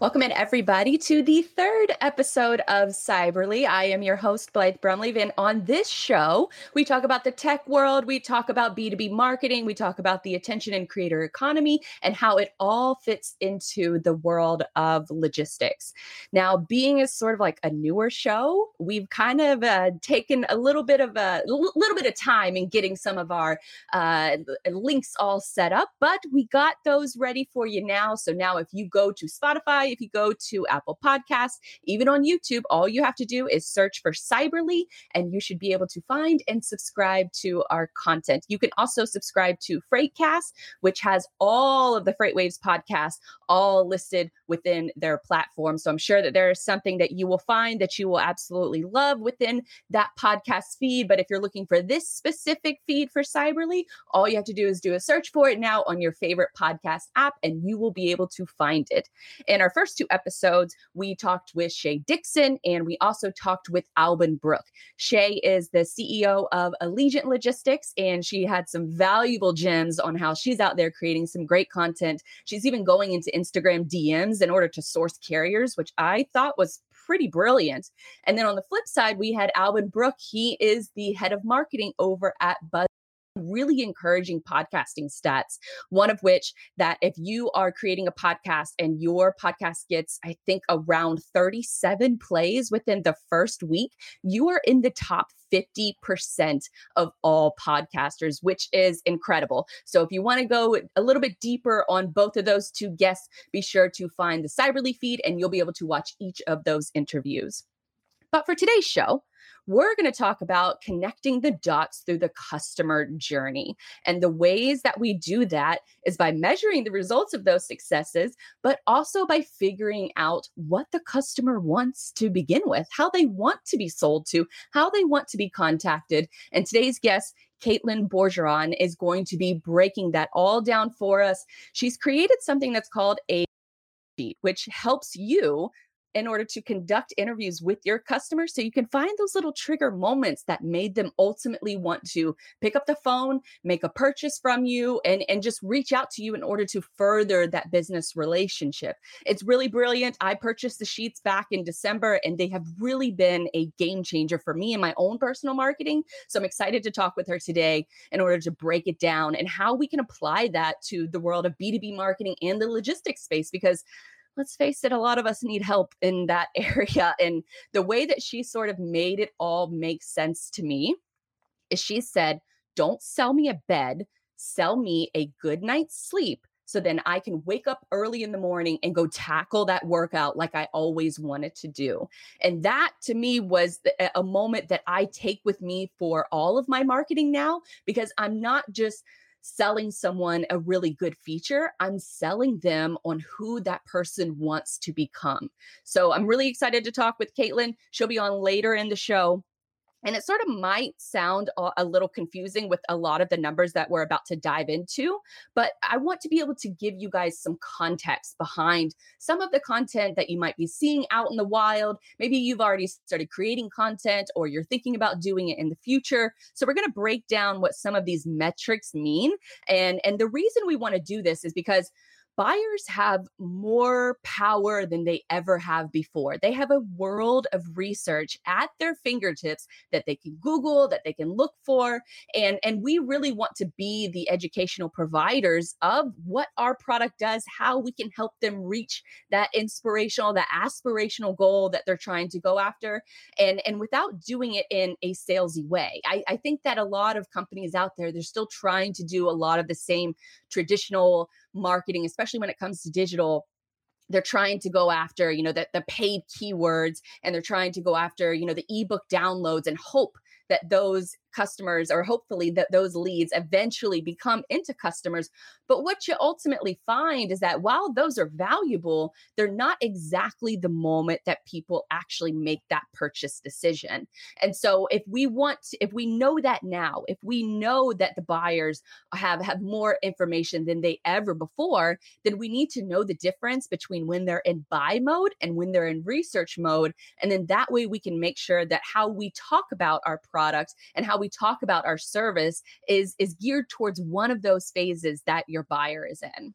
Welcome in everybody to the third episode of Cyberly. I am your host, Blythe Brumleve, and on this show, we talk about the tech world, we talk about B2B marketing, we talk about the attention and creator economy, and how it all fits into the world of logistics. Now, being as sort of like a newer show, we've kind of uh, taken a little bit of a little bit of time in getting some of our uh, links all set up, but we got those ready for you now. So now, if you go to Spotify, if you go to Apple Podcasts, even on YouTube, all you have to do is search for Cyberly and you should be able to find and subscribe to our content. You can also subscribe to Freightcast, which has all of the FreightWaves podcasts all listed within their platform. So I'm sure that there is something that you will find that you will absolutely love within that podcast feed. But if you're looking for this specific feed for Cyberly, all you have to do is do a search for it now on your favorite podcast app and you will be able to find it. In our first two episodes, we talked with Shay Dixon and we also talked with Alban Brooke. Shay is the CEO of Allegiant Logistics, and she had some valuable gems on how she's out there creating some great content. She's even going into Instagram DMs in order to source carriers, which I thought was pretty brilliant. And then on the flip side, we had Alban Brooke. He is the head of marketing over at Buzz really encouraging podcasting stats. One of which that if you are creating a podcast and your podcast gets, I think, around 37 plays within the first week, you are in the top 50% of all podcasters, which is incredible. So if you want to go a little bit deeper on both of those two guests, be sure to find the Cyberly feed and you'll be able to watch each of those interviews. But for today's show, we're going to talk about connecting the dots through the customer journey. And the ways that we do that is by measuring the results of those successes, but also by figuring out what the customer wants to begin with, how they want to be sold to, how they want to be contacted. And today's guest, Katelyn Bourgoin, is going to be breaking that all down for us. She's created something that's called a sheet, which helps you in order to conduct interviews with your customers so you can find those little trigger moments that made them ultimately want to pick up the phone make a purchase from you and and just reach out to you in order to further that business relationship. It's really brilliant. I purchased the sheets back in december and they have really been a game changer for me in my own personal marketing so i'm excited to talk with her today in order to break it down and how we can apply that to the world of b2b marketing and the logistics space because let's face it, a lot of us need help in that area. And the way that she sort of made it all make sense to me is she said, Don't sell me a bed, sell me a good night's sleep. So then I can wake up early in the morning and go tackle that workout like I always wanted to do. And that to me was a moment that I take with me for all of my marketing now because I'm not just selling someone a really good feature. I'm selling them on who that person wants to become. So I'm really excited to talk with Katelyn. She'll be on later in the show. And it sort of might sound a little confusing with a lot of the numbers that we're about to dive into, but I want to be able to give you guys some context behind some of the content that you might be seeing out in the wild. Maybe you've already started creating content or you're thinking about doing it in the future. So we're going to break down what some of these metrics mean. And and the reason we want to do this is because buyers have more power than they ever have before. They have a world of research at their fingertips that they can Google, that they can look for. And, and we really want to be the educational providers of what our product does, how we can help them reach that inspirational, that aspirational goal that they're trying to go after. And, and without doing it in a salesy way. I, I think that a lot of companies out there, they're still trying to do a lot of the same traditional marketing, especially when it comes to digital they're trying to go after you know the, the paid keywords and they're trying to go after you know the ebook downloads and hope that those customers or hopefully that those leads eventually become into customers. But what you ultimately find is that while those are valuable they're not exactly the moment that people actually make that purchase decision. And so if we want to, if we know that now if we know that the buyers have have more information than they ever before then we need to know the difference between when they're in buy mode and when they're in research mode. And then that way we can make sure that how we talk about our product and how we talk about our service is is geared towards one of those phases that your buyer is in.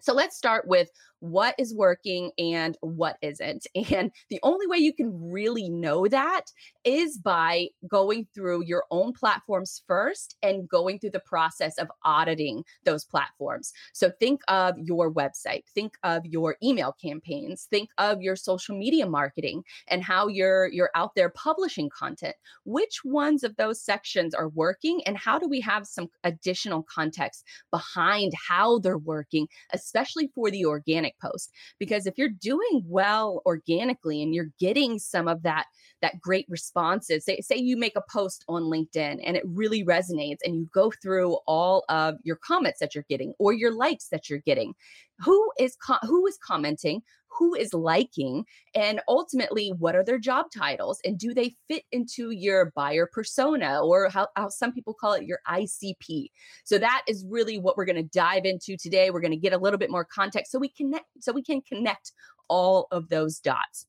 So let's start with what is working and what isn't. And the only way you can really know that is by going through your own platforms first and going through the process of auditing those platforms. So think of your website, think of your email campaigns, think of your social media marketing and how you're you're out there publishing content. Which ones of those sections are working and how do we have some additional context behind how they're working, especially for the organic post? Because if you're doing well organically and you're getting some of that that great responses, say, say you make a post on LinkedIn and it really resonates and you go through all of your comments that you're getting or your likes that you're getting, who is co- who is commenting who is liking and ultimately what are their job titles and do they fit into your buyer persona or how, how some people call it your icp so that is really what we're going to dive into today. We're going to get a little bit more context so we connect so we can connect all of those dots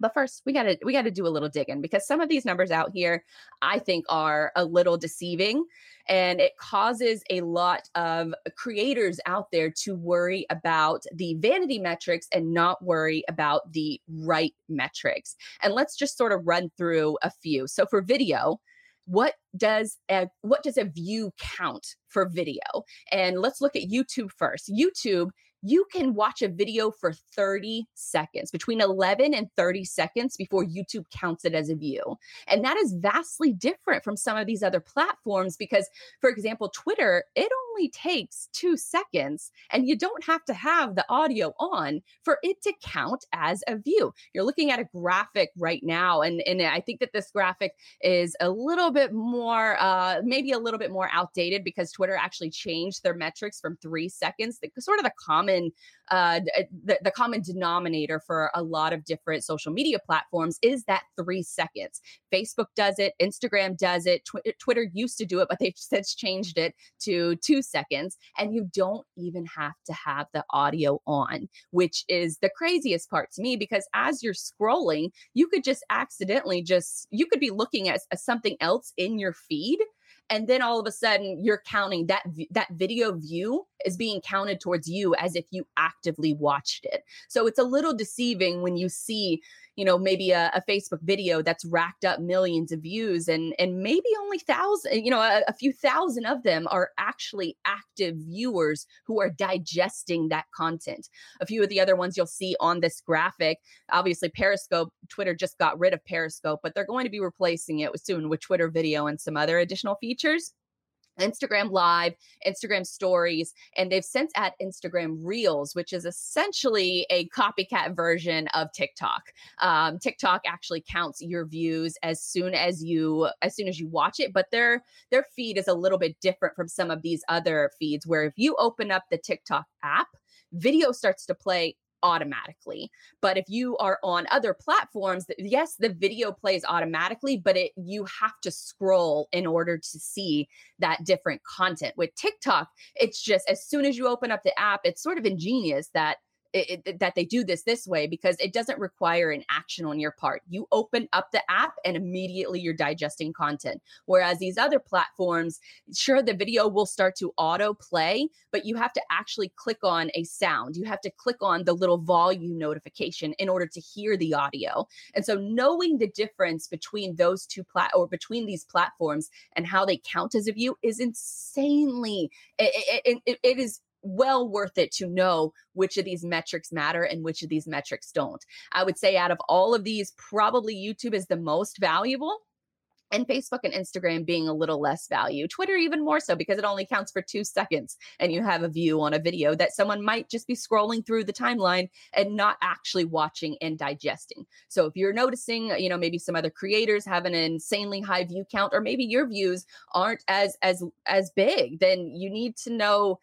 but first we got to we got to do a little digging because some of these numbers out here i think are a little deceiving and it causes a lot of creators out there to worry about the vanity metrics and not worry about the right metrics. And let's just sort of run through a few. So for video what does a what does a view count for video? And let's look at youtube first. Youtube you can watch a video for 30 seconds, between 11 and 30 seconds before YouTube counts it as a view. And that is vastly different from some of these other platforms because, for example, Twitter, it only takes two seconds and you don't have to have the audio on for it to count as a view. You're looking at a graphic right now, and, and I think that this graphic is a little bit more, uh, maybe a little bit more outdated because Twitter actually changed their metrics from three seconds, the, sort of the common common uh, uh, the, the common denominator for a lot of different social media platforms is that three seconds. Facebook does it, Instagram does it, Tw- Twitter used to do it, but they've since changed it to two seconds. And you don't even have to have the audio on, which is the craziest part to me because as you're scrolling, you could just accidentally just, you could be looking at, at something else in your feed and then all of a sudden you're counting that that video view is being counted towards you as if you actively watched it. So it's a little deceiving when you see you know maybe a, a, facebook video that's racked up millions of views and and maybe only thousand you know a, a, few thousand of them are actually active viewers who are digesting that content. A few of the other ones you'll see on this graphic obviously periscope twitter just got rid of periscope but they're going to be replacing it soon with twitter video and some other additional features Instagram Live, Instagram Stories, and they've since added Instagram Reels, which is essentially a copycat version of TikTok. Um, TikTok actually counts your views as soon as you as soon as you watch it, but their their feed is a little bit different from some of these other feeds. Where if you open up the TikTok app, video starts to play automatically. But if you are on other platforms, yes, the video plays automatically, but it you have to scroll in order to see that different content. With TikTok, it's just as soon as you open up the app, it's sort of ingenious that it, it, that they do this this way because it doesn't require an action on your part. You open up the app and immediately you're digesting content. Whereas these other platforms, sure, the video will start to auto play, but you have to actually click on a sound. You have to click on the little volume notification in order to hear the audio. And so knowing the difference between those two plat or between these platforms and how they count as a view is insanely it, it, it is well worth it to know which of these metrics matter and which of these metrics don't. I would say out of all of these, probably YouTube is the most valuable. And Facebook and Instagram being a little less value. Twitter, even more so, because it only counts for two seconds and you have a view on a video that someone might just be scrolling through the timeline and not actually watching and digesting. So if you're noticing, you know, maybe some other creators have an insanely high view count, or maybe your views aren't as as as big, then you need to know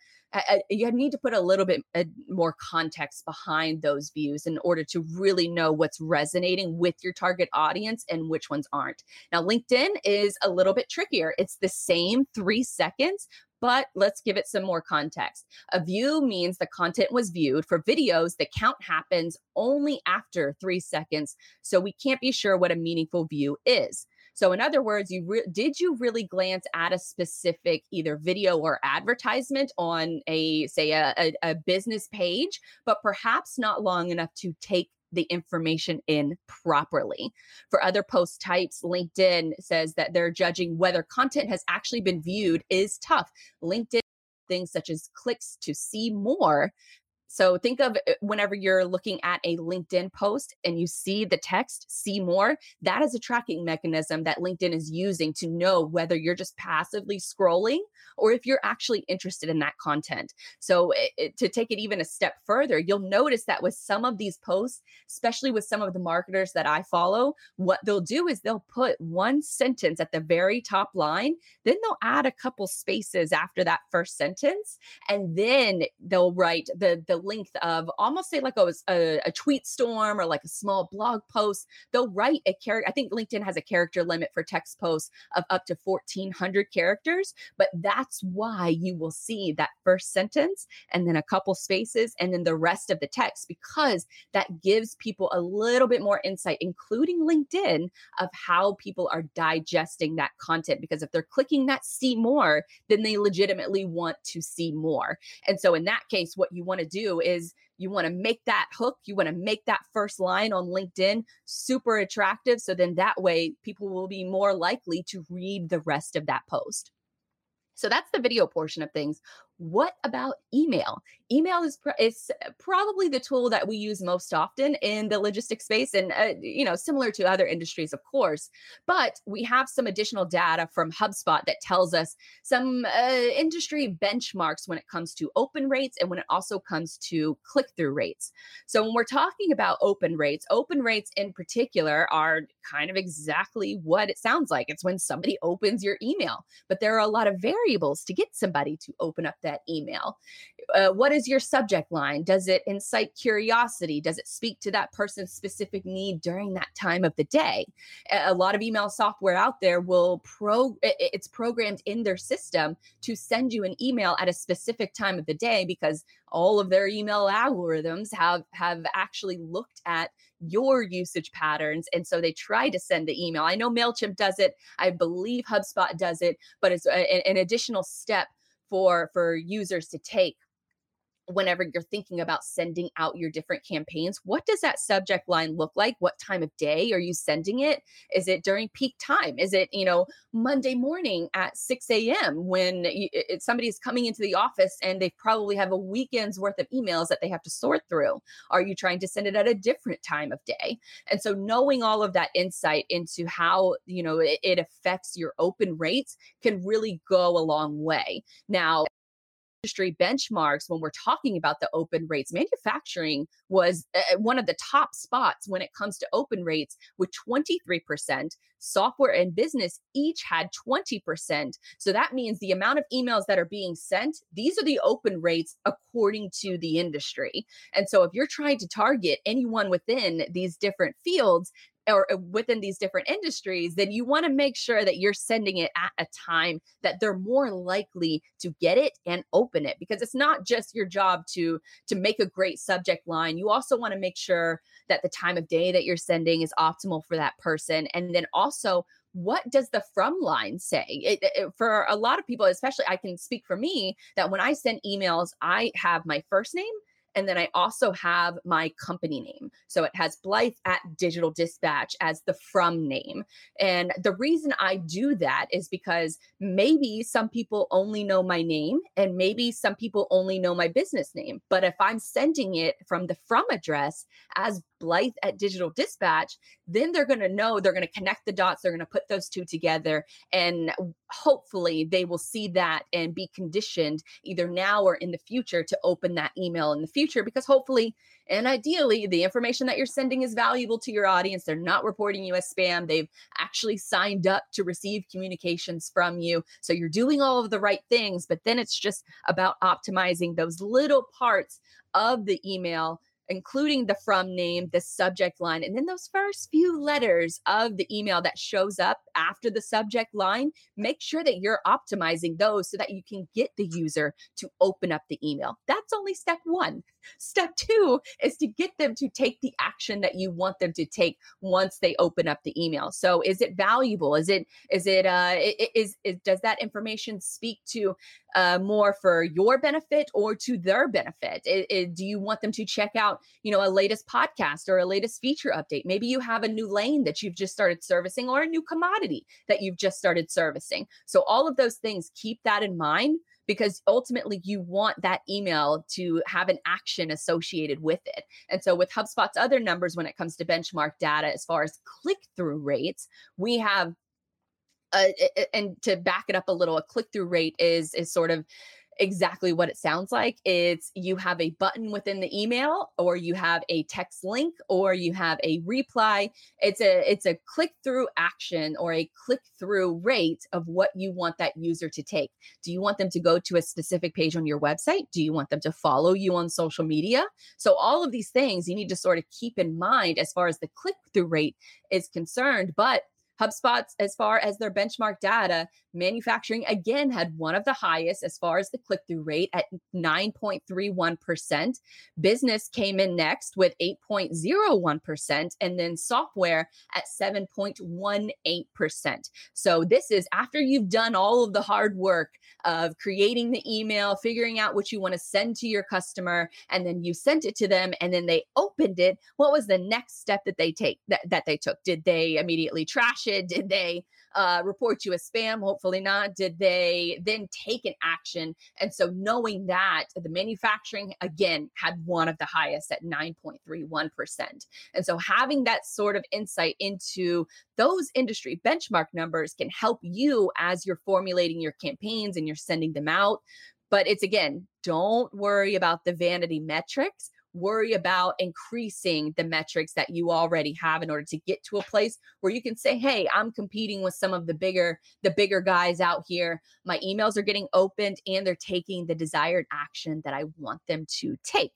You need to put a little bit uh, more context behind those views in order to really know what's resonating with your target audience and which ones aren't. Now, LinkedIn is a little bit trickier. It's the same three seconds, but let's give it some more context. A view means the content was viewed. For videos, the count happens only after three seconds, so we can't be sure what a meaningful view is. So, in other words, you re- did you really glance at a specific either video or advertisement on a say a, a, a business page, but perhaps not long enough to take the information in properly. For other post types, LinkedIn says that they're judging whether content has actually been viewed is tough. LinkedIn things such as clicks to see more so think of uh, whenever you're looking at a LinkedIn post and you see the text, see more, that is a tracking mechanism that LinkedIn is using to know whether you're just passively scrolling or if you're actually interested in that content. So it, it, to take it even a step further, you'll notice that with some of these posts, especially with some of the marketers that I follow, what they'll do is they'll put one sentence at the very top line, then they'll add a couple spaces after that first sentence, and then they'll write the the length of almost say like a, a, a tweet storm or like a small blog post. They'll write a character. I think LinkedIn has a character limit for text posts of up to 1400 characters, but that's why you will see that first sentence and then a couple spaces and then the rest of the text because that gives people a little bit more insight, including LinkedIn, of how people are digesting that content. Because if they're clicking that see more, then they legitimately want to see more. And so in that case, what you want to do is you want to make that hook, you want to make that first line on LinkedIn super attractive. So then that way people will be more likely to read the rest of that post. So that's the video portion of things. What about email? Email is pr- is probably the tool that we use most often in the logistics space, and uh, you know, similar to other industries, of course. But we have some additional data from HubSpot that tells us some uh, industry benchmarks when it comes to open rates and when it also comes to click through rates. So when we're talking about open rates, open rates in particular are kind of exactly what it sounds like. It's when somebody opens your email, but there are a lot of variables to get somebody to open up that email. Uh, what is your subject line? Does it incite curiosity? Does it speak to that person's specific need during that time of the day? A lot of email software out there will pro it's programmed in their system to send you an email at a specific time of the day because all of their email algorithms have have actually looked at your usage patterns and so they try to send the email i know mailchimp does it i believe hubspot does it but it's a, an additional step for for users to take whenever you're thinking about sending out your different campaigns what does that subject line look like? What time of day are you sending it? Is it during peak time? Is it you know monday morning at 6 a.m when somebody's coming into the office and they probably have a weekend's worth of emails that they have to sort through? Are you trying to send it at a different time of day? And so knowing all of that insight into how you know it, it affects your open rates can really go a long way. Now industry benchmarks when we're talking about the open rates. Manufacturing was uh, one of the top spots when it comes to open rates with 23%. Software and business each had 20%. So that means the amount of emails that are being sent, these are the open rates according to the industry. And so if you're trying to target anyone within these different fields, or uh, within these different industries, then you want to make sure that you're sending it at a time that they're more likely to get it and open it because it's not just your job to to make a great subject line. You also want to make sure that the time of day that you're sending is optimal for that person and then also what does the from line say? It, it, for a lot of people, especially I can speak for me, that when I send emails, I have my first name and then I also have my company name. So it has Blythe at Digital Dispatch as the from name. And the reason I do that is because maybe some people only know my name and maybe some people only know my business name. But if I'm sending it from the from address as Blythe at Digital Dispatch, then they're going to know, they're going to connect the dots, they're going to put those two together. And hopefully they will see that and be conditioned either now or in the future to open that email in the future because hopefully and ideally the information that you're sending is valuable to your audience. They're not reporting you as spam. They've actually signed up to receive communications from you. So you're doing all of the right things, but then it's just about optimizing those little parts of the email including the from name, the subject line, and then those first few letters of the email that shows up after the subject line, make sure that you're optimizing those so that you can get the user to open up the email. That's only step one. Step two is to get them to take the action that you want them to take once they open up the email. So is it valuable? Is it, is it, uh, is, is does that information speak to uh, more for your benefit or to their benefit? It, it, do you want them to check out, you know, a latest podcast or a latest feature update? Maybe you have a new lane that you've just started servicing or a new commodity that you've just started servicing. So all of those things, keep that in mind because ultimately you want that email to have an action associated with it. And so with HubSpot's other numbers when it comes to benchmark data as far as click through rates, we have uh, and to back it up a little, a click through rate is is sort of exactly what it sounds like. It's you have a button within the email or you have a text link or you have a reply. It's a it's a click through action or a click through rate of what you want that user to take. Do you want them to go to a specific page on your website? Do you want them to follow you on social media? So all of these things you need to sort of keep in mind as far as the click through rate is concerned, but HubSpot, as far as their benchmark data, manufacturing again had one of the highest as far as the click through rate at 9.31%. Business came in next with 8.01%, and then software at 7.18%. So, this is after you've done all of the hard work of creating the email, figuring out what you want to send to your customer, and then you sent it to them, and then they opened it. What was the next step that they take that, that they took? Did they immediately trash it? Did they uh, report you as spam? Hopefully not. Did they then take an action? And so knowing that the manufacturing again had one of the highest at 9.31%. And so having that sort of insight into those industry benchmark numbers can help you as you're formulating your campaigns and you're sending them out. But it's again, don't worry about the vanity metrics worry about increasing the metrics that you already have in order to get to a place where you can say hey i'm competing with some of the bigger the bigger guys out here. My emails are getting opened and they're taking the desired action that i want them to take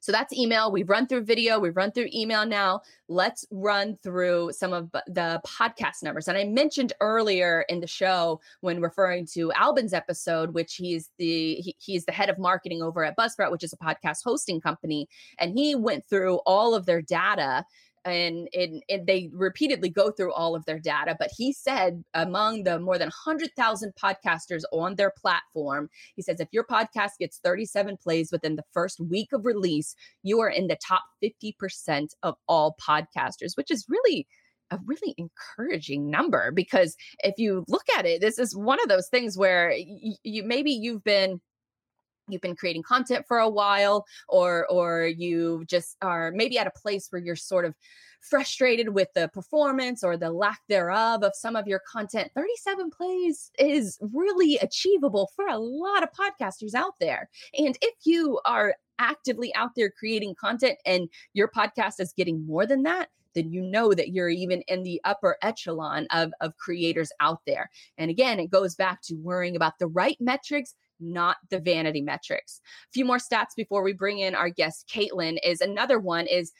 so that's email. We've run through video, we've run through email now. Let's run through some of the podcast numbers. And I mentioned earlier in the show when referring to Alban's episode, which he's the he, he's the head of marketing over at Buzzsprout, which is a podcast hosting company, and he went through all of their data and, they repeatedly go through all of their data. But he said among the more than 100,000 podcasters on their platform, he says if your podcast gets 37 plays within the first week of release, you are in the top 50% of all podcasters, which is really a really encouraging number because if you look at it, this is one of those things where you maybe you've been you've been creating content for a while or or you just are maybe at a place where you're sort of frustrated with the performance or the lack thereof of some of your content 37 plays is really achievable for a lot of podcasters out there and if you are actively out there creating content and your podcast is getting more than that then you know that you're even in the upper echelon of, of creators out there. And again, it goes back to worrying about the right metrics not the vanity metrics. A few more stats before we bring in our guest, Katelyn, is another one is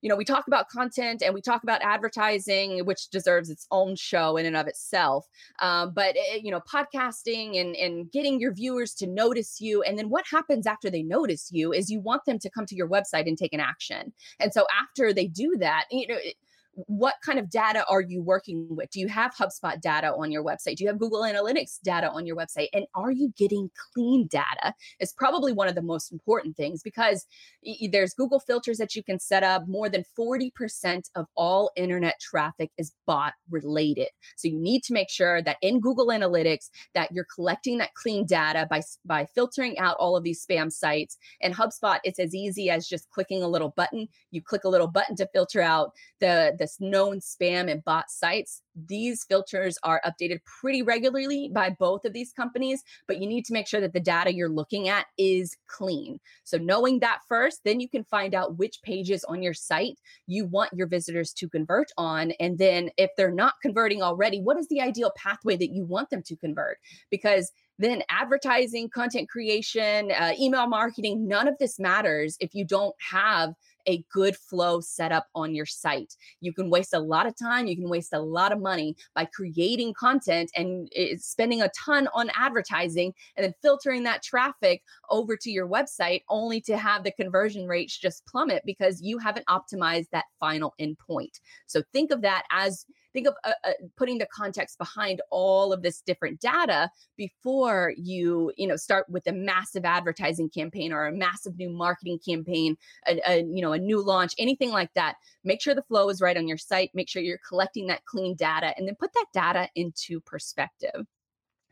you know, we talk about content and we talk about advertising, which deserves its own show in and of itself. Um, but it, eh, you know, podcasting and and getting your viewers to notice you, and then what happens after they notice you is you want them to come to your website and take an action. And so after they do that, you know. It, what kind of data are you working with? Do you have HubSpot data on your website? Do you have Google Analytics data on your website? And are you getting clean data? Is probably one of the most important things because there's Google filters that you can set up. More than 40% of all internet traffic is bot related. So you need to make sure that in Google Analytics that you're collecting that clean data by by filtering out all of these spam sites. And HubSpot, it's as easy as just clicking a little button. You click a little button to filter out the the known spam and bot sites. These filters are updated pretty regularly by both of these companies, but you need to make sure that the data you're looking at is clean. So, knowing that first, then you can find out which pages on your site you want your visitors to convert on. And then, if they're not converting already, what is the ideal pathway that you want them to convert? Because then advertising, content creation, uh, email marketing, none of this matters if you don't have a good flow set up on your site. You can waste a lot of time, you can waste a lot of money by creating content and spending a ton on advertising and then filtering that traffic over to your website only to have the conversion rates just plummet because you haven't optimized that final endpoint. So think of that as think of uh, uh, putting the context behind all of this different data before you you know start with a massive advertising campaign or a massive new marketing campaign a, a you know a new launch anything like that. Make sure the flow is right on your site. Make sure you're collecting that clean data and then put that data into perspective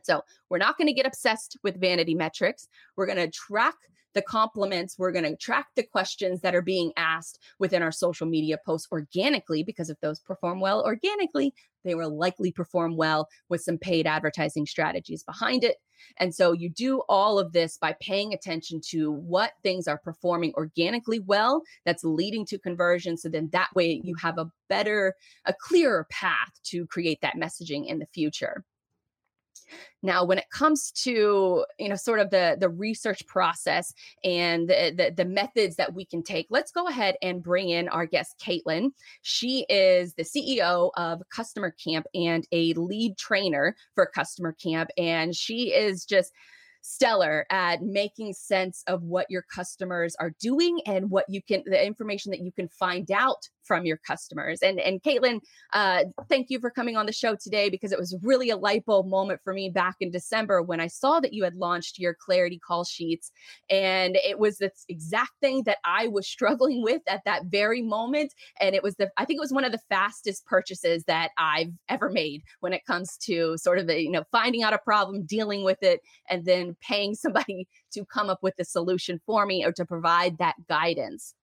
so we're not going to get obsessed with vanity metrics. We're going to track the compliments. We're going to track the questions that are being asked within our social media posts organically, because if those perform well organically, they will likely perform well with some paid advertising strategies behind it. And so you do all of this by paying attention to what things are performing organically well that's leading to conversion. So then that way you have a better, a clearer path to create that messaging in the future. Now, when it comes to you know sort of the the research process and the, the, the methods that we can take, let's go ahead and bring in our guest Katelyn. She is the CEO of Customer Camp and a lead trainer for Customer Camp, and she is just stellar at making sense of what your customers are doing and what you can the information that you can find out from your customers. And and Katelyn, uh, thank you for coming on the show today because it was really a light bulb moment for me back in December when I saw that you had launched your Clarity call sheets, and it was the exact thing that I was struggling with at that very moment. And it was the I think it was one of the fastest purchases that I've ever made when it comes to sort of the, you know finding out a problem, dealing with it, and then paying somebody to come up with the solution for me or to provide that guidance.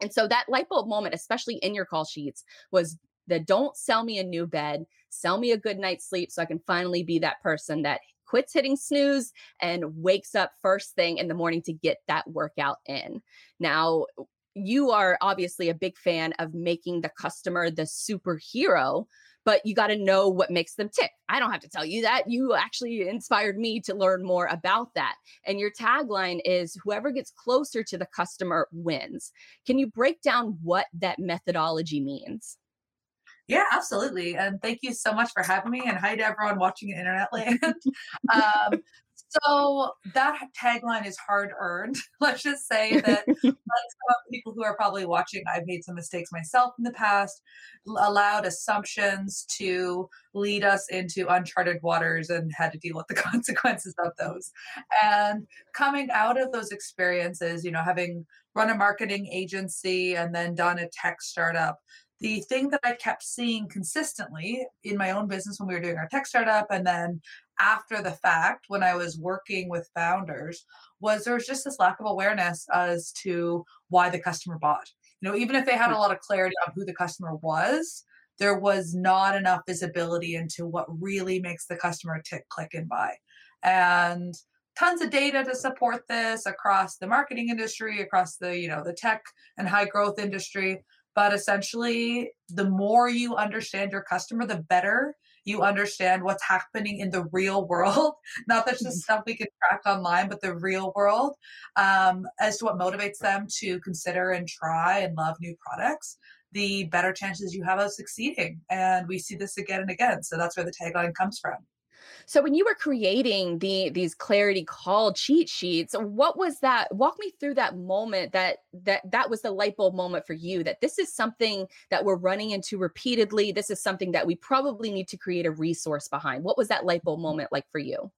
And so that light bulb moment, especially in your call sheets, was the don't sell me a new bed, sell me a good night's sleep so I can finally be that person that quits hitting snooze and wakes up first thing in the morning to get that workout in. Now, you are obviously a big fan of making the customer the superhero but you got to know what makes them tick. I don't have to tell you that. You actually inspired me to learn more about that. And your tagline is whoever gets closer to the customer wins. Can you break down what that methodology means? Yeah, absolutely. And thank you so much for having me. And hi to everyone watching in Internet Land. um, so that tagline is hard earned. Let's just say that people who are probably watching, I've made some mistakes myself in the past, allowed assumptions to lead us into uncharted waters and had to deal with the consequences of those. And coming out of those experiences, you know, having run a marketing agency and then done a tech startup, the thing that I kept seeing consistently in my own business when we were doing our tech startup and then after the fact when I was working with founders was there was just this lack of awareness as to why the customer bought. You know, even if they had a hmm. lot of clarity on who the customer was, there was not enough visibility into what really makes the customer tick, click, and buy. And tons of data to support this across the marketing industry, across the, you know, the tech and high growth industry. But essentially, the more you understand your customer, the better you understand what's happening in the real world, not that's just mm-hmm. stuff we can track online, but the real world, um, as to what motivates them to consider and try and love new products, the better chances you have of succeeding. And we see this again and again. So that's where the tagline comes from. So when you were creating the these clarity call cheat sheets, what was that? Walk me through that moment that that that was the light bulb moment for you that this is something that we're running into repeatedly. This is something that we probably need to create a resource behind. What was that light bulb moment like for you?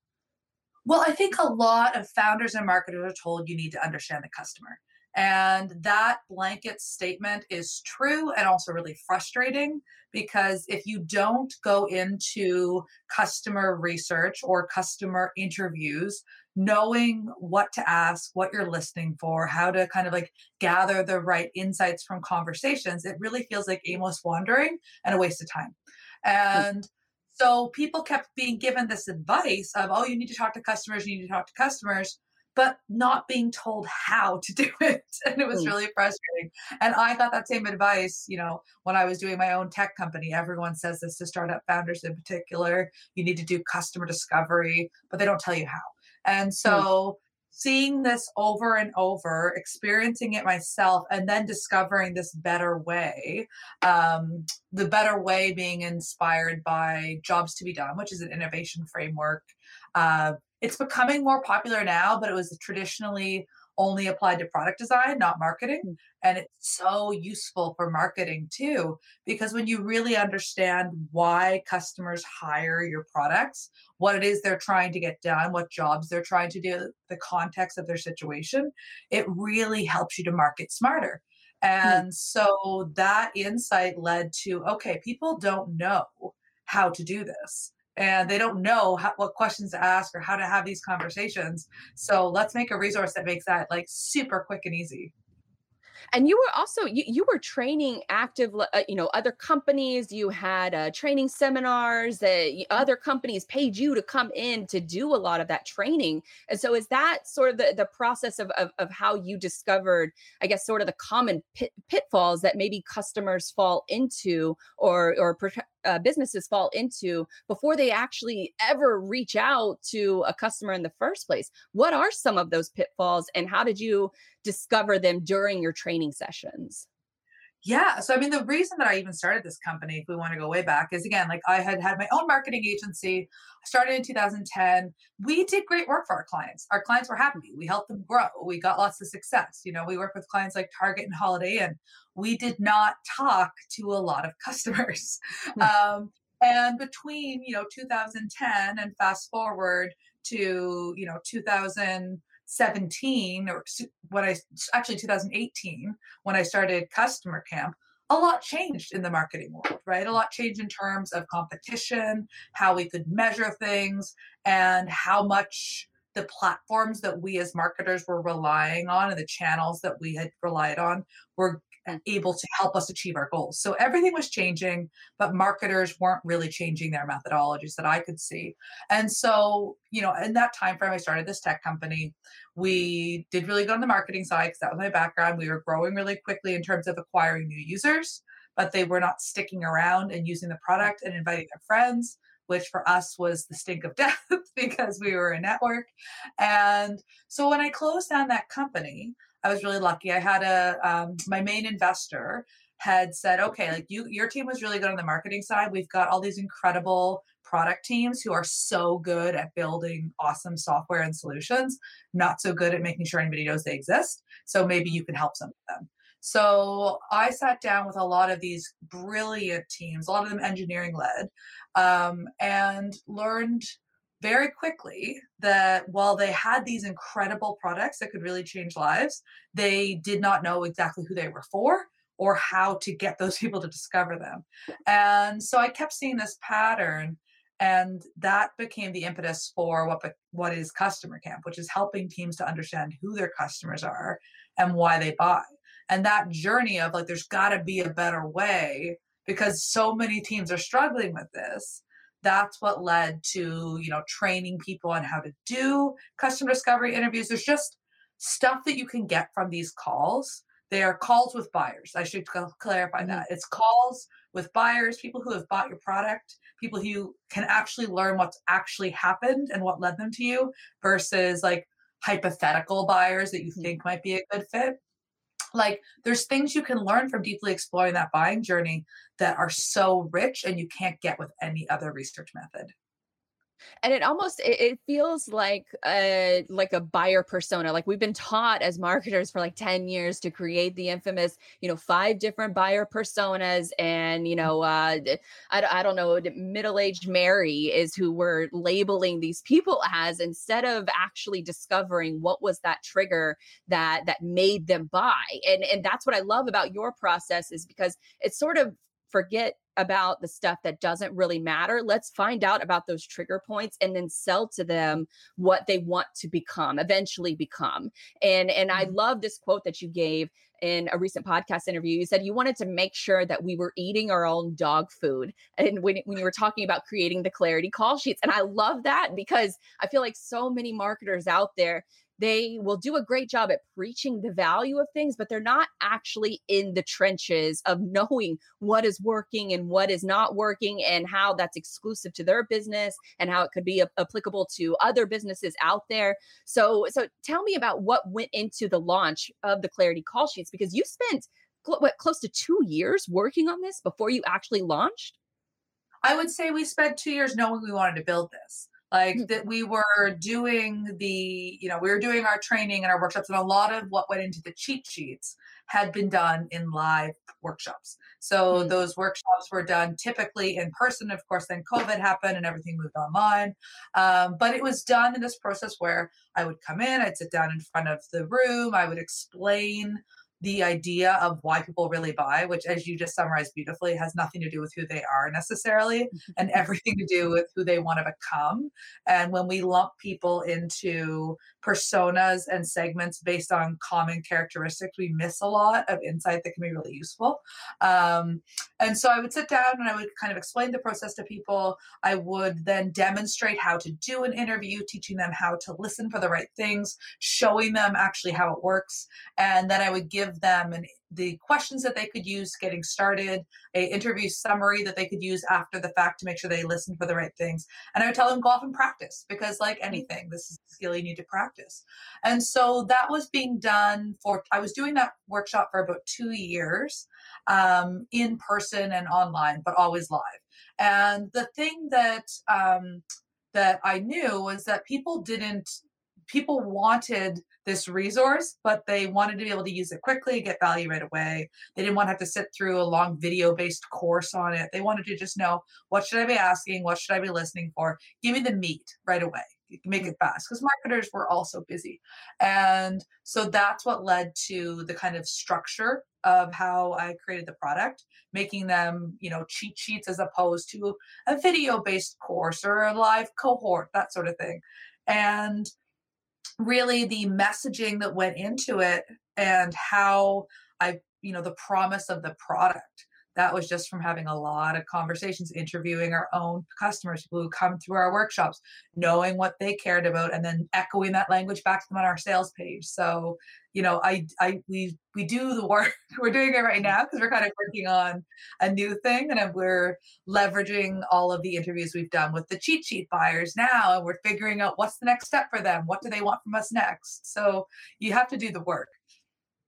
Well, I think a lot of founders and marketers are told you need to understand the customer. And that blanket statement is true and also really frustrating because if you don't go into customer research or customer interviews, knowing what to ask, what you're listening for, how to kind of like gather the right insights from conversations, it really feels like aimless wandering and a waste of time. Hmm. And so people kept being given this advice of, oh, you need to talk to customers, you need to talk to customers but not being told how to do it. And it was mm. really frustrating. And I got that same advice, you know, when I was doing my own tech company. Everyone says this to startup founders in particular. You need to do customer discovery, but they don't tell you how. And mm. so seeing this over and over, experiencing it myself, and then discovering this better way, um, the better way being inspired by Jobs to Be Done, which is an innovation framework. Uh, it's becoming more popular now, but it was traditionally only applied to product design, not marketing. Mm. And it's so useful for marketing too, because when you really understand why customers hire your products, what it is they're trying to get done, what jobs they're trying to do, the context of their situation, it really helps you to market smarter. Mm. And so that insight led to okay, people don't know how to do this and they don't know how, what questions to ask or how to have these conversations. So let's make a resource that makes that like super quick and easy. And you were also you, you were training active uh, you know other companies. You had uh, training seminars other companies paid you to come in to do a lot of that training. And so is that sort of the, the process of, of, of how you discovered i guess sort of the common pit, pitfalls that maybe customers fall into or or uh, businesses fall into before they actually ever reach out to a customer in the first place. What are some of those pitfalls and how did you discover them during your training sessions? Yeah. So, I mean, the reason that I even started this company, if we want to go way back, is again, like I had had my own marketing agency. I started in 2010. We did great work for our clients. Our clients were happy. We helped them grow. We got lots of success. You know, we work with clients like Target and Holiday Inn. We did not talk to a lot of customers. Hmm. um, and between, you know, 2010 and fast forward to, you know, 2000 17 or when I actually 2018 when I started Customer Camp, a lot changed in the marketing world, right? A lot changed in terms of competition, how we could measure things, and how much the platforms that we as marketers were relying on and the channels that we had relied on were Mm. able to help us achieve our goals. So everything was changing, but marketers weren't really changing their methodologies that I could see. And so, you know, in that time frame, I started this tech company. We did really good on the marketing side because that was my background. We were growing really quickly in terms of acquiring new users, but they were not sticking around and using the mm. product and inviting their friends which for us was the stink of death because we were a network. And so when I closed down that company, I was really lucky. I had a um, my main investor had said, okay, like you, your team was really good on the marketing side. We've got all these incredible product teams who are so good at building awesome software and solutions, not so good at making sure anybody knows they exist. So maybe you can help some of them. So I sat down with a lot of these brilliant teams, a lot of them engineering led, um, and learned very quickly that while they had these incredible products that could really change lives, they did not know exactly who they were for or how to get those people to discover them. And so I kept seeing this pattern and that became the impetus for what what is customer camp which is helping teams to understand who their customers are and why they buy and that journey of like there's got to be a better way because so many teams are struggling with this that's what led to you know training people on how to do customer discovery interviews. There's just stuff that you can get from these calls. They are calls with buyers. I should clarify mm-hmm. that. It's calls with buyers people who have bought your product people who can actually learn what's actually happened and what led them to you versus like hypothetical buyers that you mm-hmm. think might be a good fit like there's things you can learn from deeply exploring that buying journey that are so rich and you can't get with any other research method and it almost it, it, feels like a like a buyer persona like we've been taught as marketers for like 10 years to create the infamous you know five different buyer personas and you know uh i, I don't know middle-aged mary is who we're labeling these people as instead of actually discovering what was that trigger that that made them buy. And and that's what i love about your process is because it's sort of forget about the stuff that doesn't really matter. Let's find out about those trigger points and then sell to them what they want to become, eventually become. And and I mm-hmm. love this quote that you gave in a recent podcast interview. You said you wanted to make sure that we were eating our own dog food. And when, when you were talking about creating the clarity call sheets. And I love that because I feel like so many marketers out there they will do a great job at preaching the value of things, but they're not actually in the trenches of knowing what is working and what is not working and how that's exclusive to their business and how it could be a- applicable to other businesses out there. So, so tell me about what went into the launch of the Clarity call sheets because you spent what close to two years working on this before you actually launched. I would say we spent two years knowing we wanted to build this like mm. that we were doing the you know we were doing our training and our workshops and a lot of what went into the cheat sheets had been done in live workshops so mm-hmm. those workshops were done typically in person of course then covid happened and everything moved online um, but it was done in this process where i would come in i'd sit down in front of the room i would explain the idea of why people really buy, which, as you just summarized beautifully, has nothing to do with who they are necessarily and everything to do with who they want to become. And when we lump people into personas and segments based on common characteristics, we miss a lot of insight that can be really useful. Um, and so I would sit down and I would kind of explain the process to people. I would then demonstrate how to do an interview, teaching them how to listen for the right things, showing them actually how it works. And then I would give them an the questions that they could use getting started, a interview summary that they could use after the fact to make sure they listen for the right things. And I would tell them go off and practice because like mm-hmm. anything, this is a skill you need to practice. And so that was being done for I was doing that workshop for about two years, um, in person and online, but always live. And the thing that um, that I knew was that people didn't people wanted this resource, but they wanted to be able to use it quickly, get value right away. They didn't want to have to sit through a long video based course on it. They wanted to just know what should I be asking? What should I be listening for? Give me the meat right away. Make it fast because marketers were also busy. And so that's what led to the kind of structure of how I created the product, making them, you know, cheat sheets as opposed to a video based course or a live cohort, that sort of thing. And really the messaging that went into it and how I, you know, the promise of the product. That was just from having a lot of conversations, interviewing our own customers who come through our workshops, knowing what they cared about, and then echoing that language back to them on our sales page. So you know, I, I, we, we do the work. We're doing it right mm. now because we're kind of working on a new thing, and we're leveraging all of the interviews we've done with the cheat sheet buyers now, and we're figuring out what's the next step for them. What do they want from us next? So you have to do the work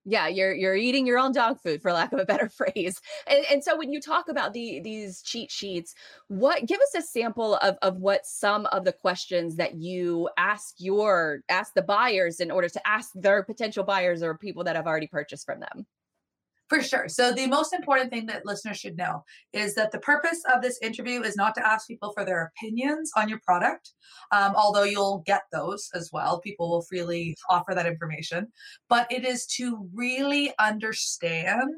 yeah you're you're eating your own dog food for lack of a better phrase. And, and so when you talk about the these cheat sheets what give us a sample of of what some of the questions that you ask your ask the buyers in order to ask their potential buyers or people that have already purchased from them for sure. So, the most important thing that listeners should know is that the purpose of this interview is not to ask people for their opinions on your product, um, although you'll get those as well. People will freely offer that information, but it is to really understand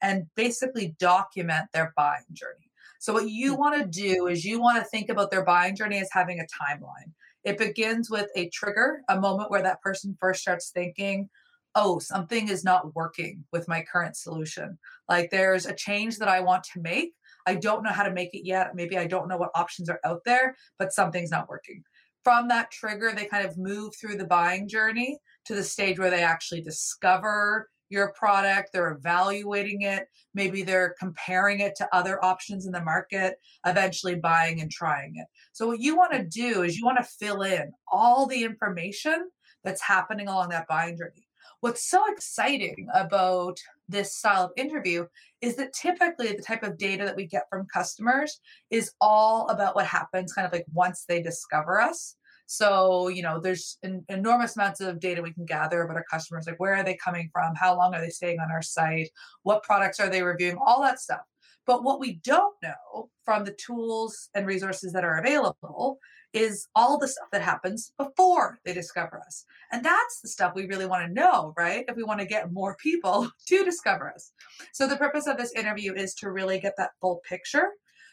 and basically document their buying journey. So, what you hmm. want to do is you want to think about their buying journey as having a timeline. It begins with a trigger, a moment where that person first starts thinking, oh, something is not working with my current solution. Like there's a change that I want to make. I don't know how to make it yet. Maybe I don't know what options are out there, but something's not working. From that trigger, they kind of move through the buying journey to the stage where they actually discover your product, they're evaluating it, maybe they're comparing it to other options in the market, eventually buying and trying it. So, what you want to do is you want to fill in all the information that's happening along that buying journey. What's so exciting about this style of interview is that typically the type of data that we get from customers is all about what happens kind of like once they discover us. So, you know, there's an enormous amounts of data we can gather about our customers, like where are they coming from? How long are they staying on our site? What products are they reviewing? All that stuff. But what we don't know from the tools and resources that are available is all the stuff that happens before they discover us. And that's the stuff we really want to know, right? If we want to get more people to discover us. So, the purpose of this interview is to really get that full picture.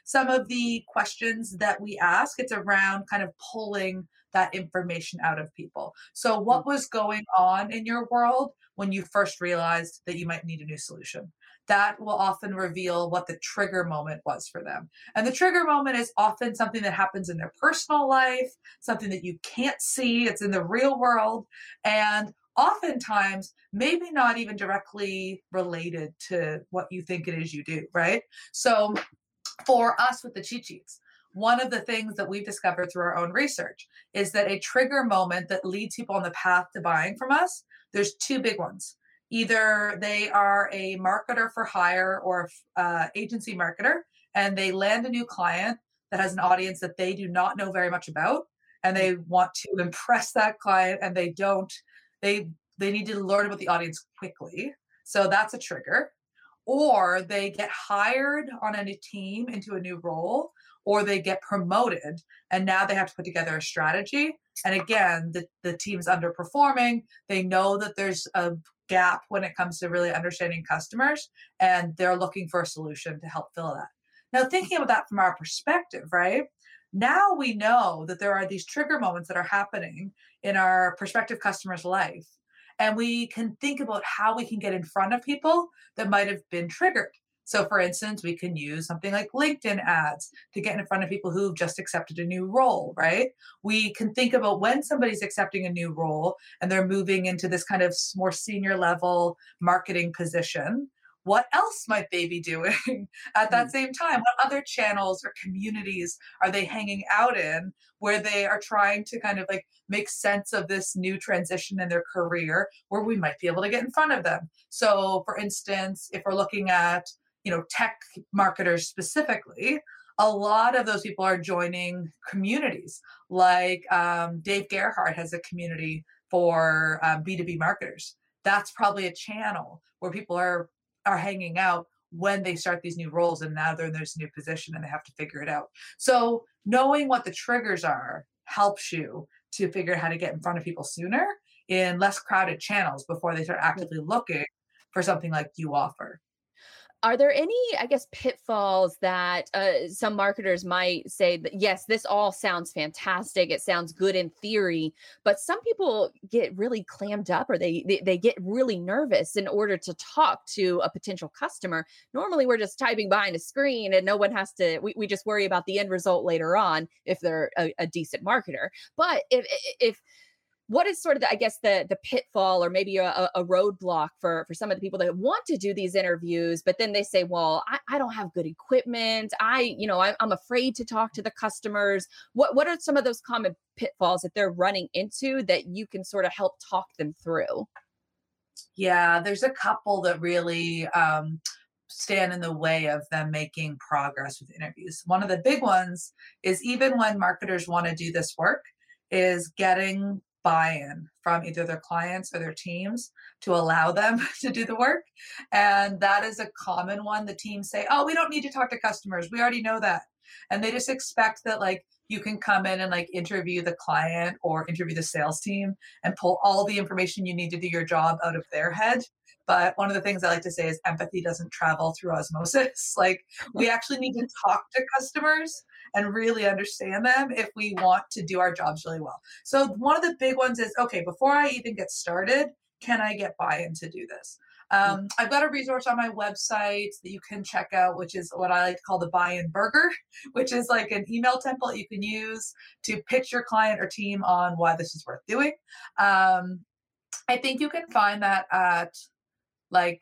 Some of the questions that we ask, it's around kind of pulling that information out of people. So, what mm. was going on in your world when you first realized that you might need a new solution? That will often reveal what the trigger moment was for them. And the trigger moment is often something that happens in their personal life, something that you can't see, it's in the real world. And oftentimes maybe not even directly related to what you think it is you do, right? So for us with the cheat sheets, one of the things that we've discovered through our own research is that a trigger moment that leads people on the path to buying from us, there's two big ones. Either they are a marketer for hire or uh, agency marketer, and they land a new client that has an audience that they do not know very much about, and they want to impress that client, and they don't they they need to learn about the audience quickly. So that's a trigger. Or they get hired on a new team into a new role, or they get promoted and now they have to put together a strategy. And again, the, the team's underperforming. They know that there's a gap when it comes to really understanding customers, and they're looking for a solution to help fill that. Now, thinking about that from our perspective, right? Now we know that there are these trigger moments that are happening in our prospective customer's life. And we can think about how we can get in front of people that might have been triggered. So, for instance, we can use something like LinkedIn ads to get in front of people who've just accepted a new role, right? We can think about when somebody's accepting a new role and they're moving into this kind of more senior level marketing position what else might they be doing at that mm. same time? What other channels or communities are they hanging out in where they are trying to kind of like make sense of this new transition in their career where we might be able to get in front of them? So, for instance, if we're looking at, you know, tech marketers specifically, a lot of those people are joining communities like um, Dave Gerhardt has a community for um, B2B marketers. That's probably a channel where people are are hanging out when they start these new roles and now they're in this new position and they have to figure it out. So knowing what the triggers are helps you to figure out how to get in front of people sooner in less crowded channels before they start actively looking for something like you offer are there any i guess pitfalls that uh, some marketers might say that yes this all sounds fantastic it sounds good in theory but some people get really clammed up or they, they, they get really nervous in order to talk to a potential customer? Normally we're just typing behind a screen and no one has to we, we just worry about the end result later on if they're a, a decent marketer but if if what is sort of the, I guess the the pitfall or maybe a, a roadblock for for some of the people that want to do these interviews, but then they say, well, I, I don't have good equipment. I, you know, I, I'm afraid to talk to the customers. What what are some of those common pitfalls that they're running into that you can sort of help talk them through? Yeah, there's a couple that really um, stand in the way of them making progress with interviews. One of the big ones is even when marketers want to do this work, is getting buy-in from either their clients or their teams to allow them to do the work. And that is a common one. The teams say oh we don't need to talk to customers. We already know that and they just expect that like you can come in and like interview the client or interview the sales team and pull all the information you need to do your job out of their head but one of the things I like to say is empathy doesn't travel through osmosis. Like we actually need to talk to customers and really understand them if we want to do our jobs really well. So one of the big ones is okay, before I even get started, can I get buy-in to do this? Um, I've got a resource on my website that you can check out, which is what I like to call the buy in burger, which is like an email template you can use to pitch your client or team on why this is worth doing. Um, I think you can find that at like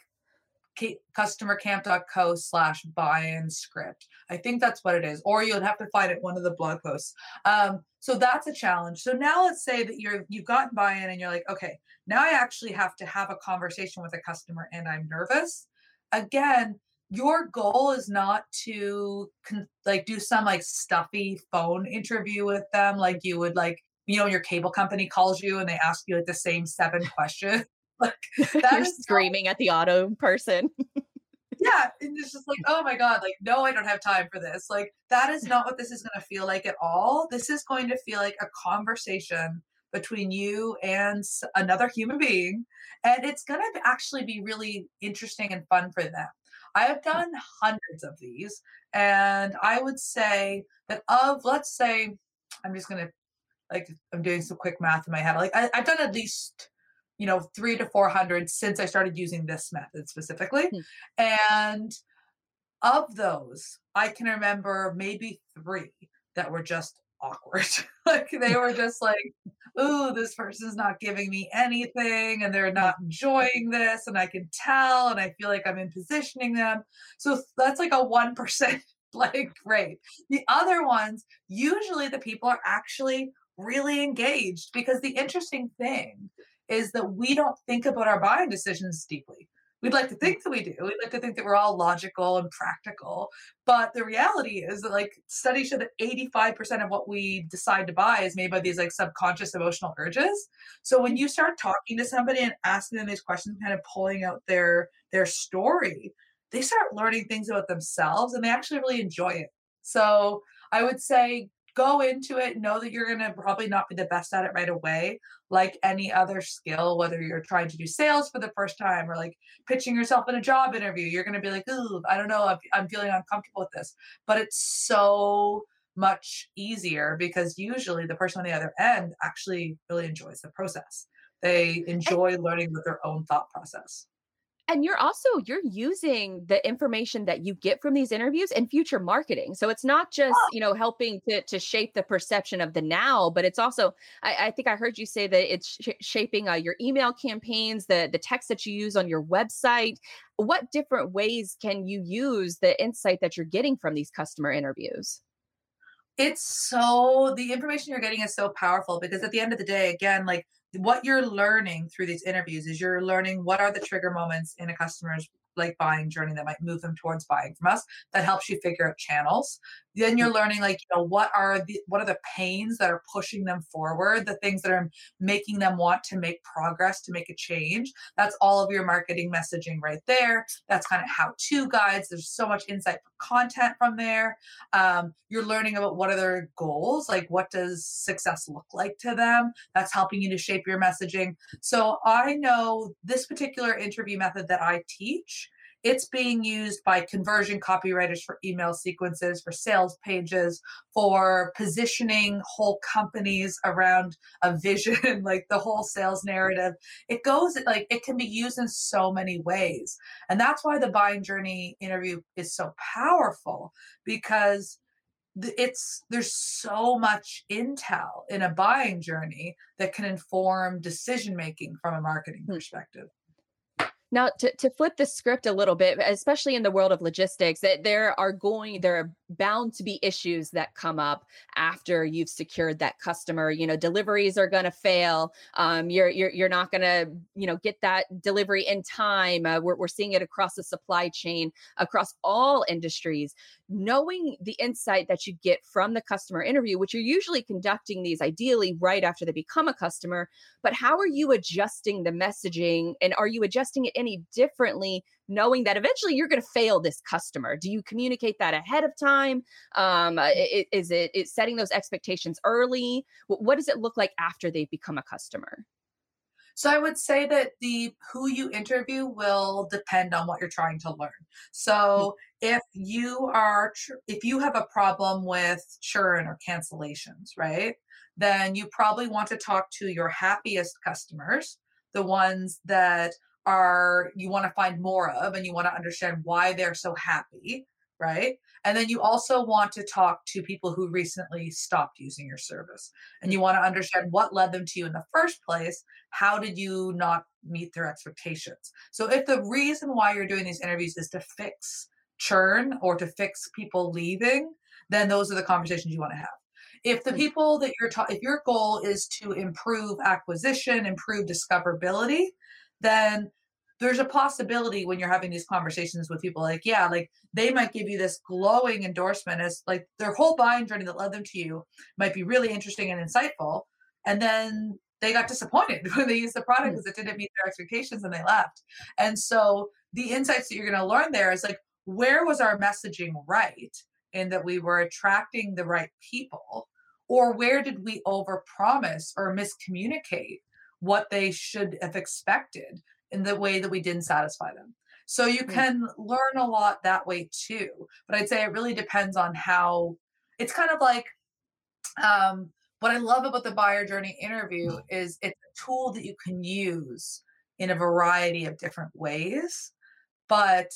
customercamp.co slash buy-in script. I think that's what it is. Or you'll have to find it one of the blog posts. Um, so that's a challenge. So now let's say that you're you've gotten buy-in and you're like, okay, now I actually have to have a conversation with a customer and I'm nervous. Again, your goal is not to con- like do some like stuffy phone interview with them like you would like you know your cable company calls you and they ask you like the same seven questions like that You're screaming at the auto person. yeah, and it's just like, oh my god, like no, I don't have time for this. Like that is not what this is going to feel like at all. This is going to feel like a conversation between you and another human being, and it's going to actually be really interesting and fun for them. I have done hundreds of these, and I would say that of let's say, I'm just going to like I'm doing some quick math in my head. Like I, I've done at least you know, three to 400 since I started using this method specifically. Hmm. And of those, I can remember maybe three that were just awkward. like they were just like, ooh, this person's not giving me anything and they're not enjoying this. And I can tell and I feel like I'm in positioning them. So that's like a 1% like rate. The other ones, usually the people are actually really engaged because the interesting thing is that we don't think about our buying decisions deeply. We'd like to mm. think that we do. We'd like to think that we're all logical and practical. But the reality is that like studies show that 85% of what we decide to buy is made by these like subconscious emotional urges. So when you start talking to somebody and asking them these questions, kind of pulling out their their story, they start learning things about themselves and they actually really enjoy it. So I would say go into it know that you're going to probably not be the best at it right away like any other skill whether you're trying to do sales for the first time or like pitching yourself in a job interview you're going to be like ooh i don't know I'm, I'm feeling uncomfortable with this. But it's so much easier because usually the person on the other end actually really enjoys the process. They enjoy learning with their own thought process and you're also you're using the information that you get from these interviews in future marketing. So it's not just you know helping to to shape the perception of the now but it's also i, I think i heard you say that it's sh- shaping uh, your email campaigns the the text that you use on your website. What different ways can you use the insight that you're getting from these customer interviews? It's so the information you're getting is so powerful because at the end of the day again like what you're learning through these interviews is you're learning what are the trigger moments in a customer's like buying journey that might move them towards buying from us that helps you figure out channels. Then you're learning like you know what are the what are the pains that are pushing them forward the things that are making them want to make progress to make a change. That's all of your marketing messaging right there. That's kind of how to guides. There's so much insight for content from there. Um, you're learning about what are their goals like what does success look like to them? That's helping you to shape your messaging. So i know this particular interview method that i teach it's being used by conversion copywriters for email sequences, for sales pages, for positioning whole companies around a vision, like the whole sales narrative. It goes like it can be used in so many ways. And that's why the buying journey interview is so powerful because it's there's so much intel in a buying journey that can inform decision making from a marketing hmm. perspective now, to, to flip the script a little bit, especially in the world of logistics, that there are going, there are bound to be issues that come up after you've secured that customer. You know, deliveries are going to fail. Um, you're you're you're not going to you know get that delivery in time. Uh, we're we're seeing it across the supply chain, across all industries. Knowing the insight that you get from the customer interview, which you're usually conducting these ideally right after they become a customer, but how are you adjusting the messaging and are you adjusting it any differently knowing that eventually you're going to fail this customer do you communicate that ahead of time um, is it is it setting those expectations early what does it look like after they've become a customer so I would say that the who you interview will depend on what you're trying to learn. So mm-hmm. if you are if you have a problem with churn or cancellations, right? Then you probably want to talk to your happiest customers, the ones that are you want to find more of and you want to understand why they're so happy right? And then you also want to talk to people who recently stopped using your service and you want to understand what led them to you in the first place how did you not meet their expectations? So if the reason why you're doing these interviews is to fix churn or to fix people leaving then those are the conversations you want to have. If the hmm. people that you're ta- if your goal is to improve acquisition improve discoverability then there's a possibility when you're having these conversations with people like yeah like they might give you this glowing endorsement as like their whole buying journey that led them to you might be really interesting and insightful and then they got disappointed when they used the product because hmm. it didn't meet their expectations and they left and so the insights that you're going to learn there is like where was our messaging right in that we were attracting the right people or where did we overpromise or miscommunicate what they should have expected in the way that we didn't satisfy them. So you can learn a lot that way too. But I'd say it really depends on how it's kind of like um, what I love about the buyer journey interview is it's a tool that you can use in a variety of different ways. But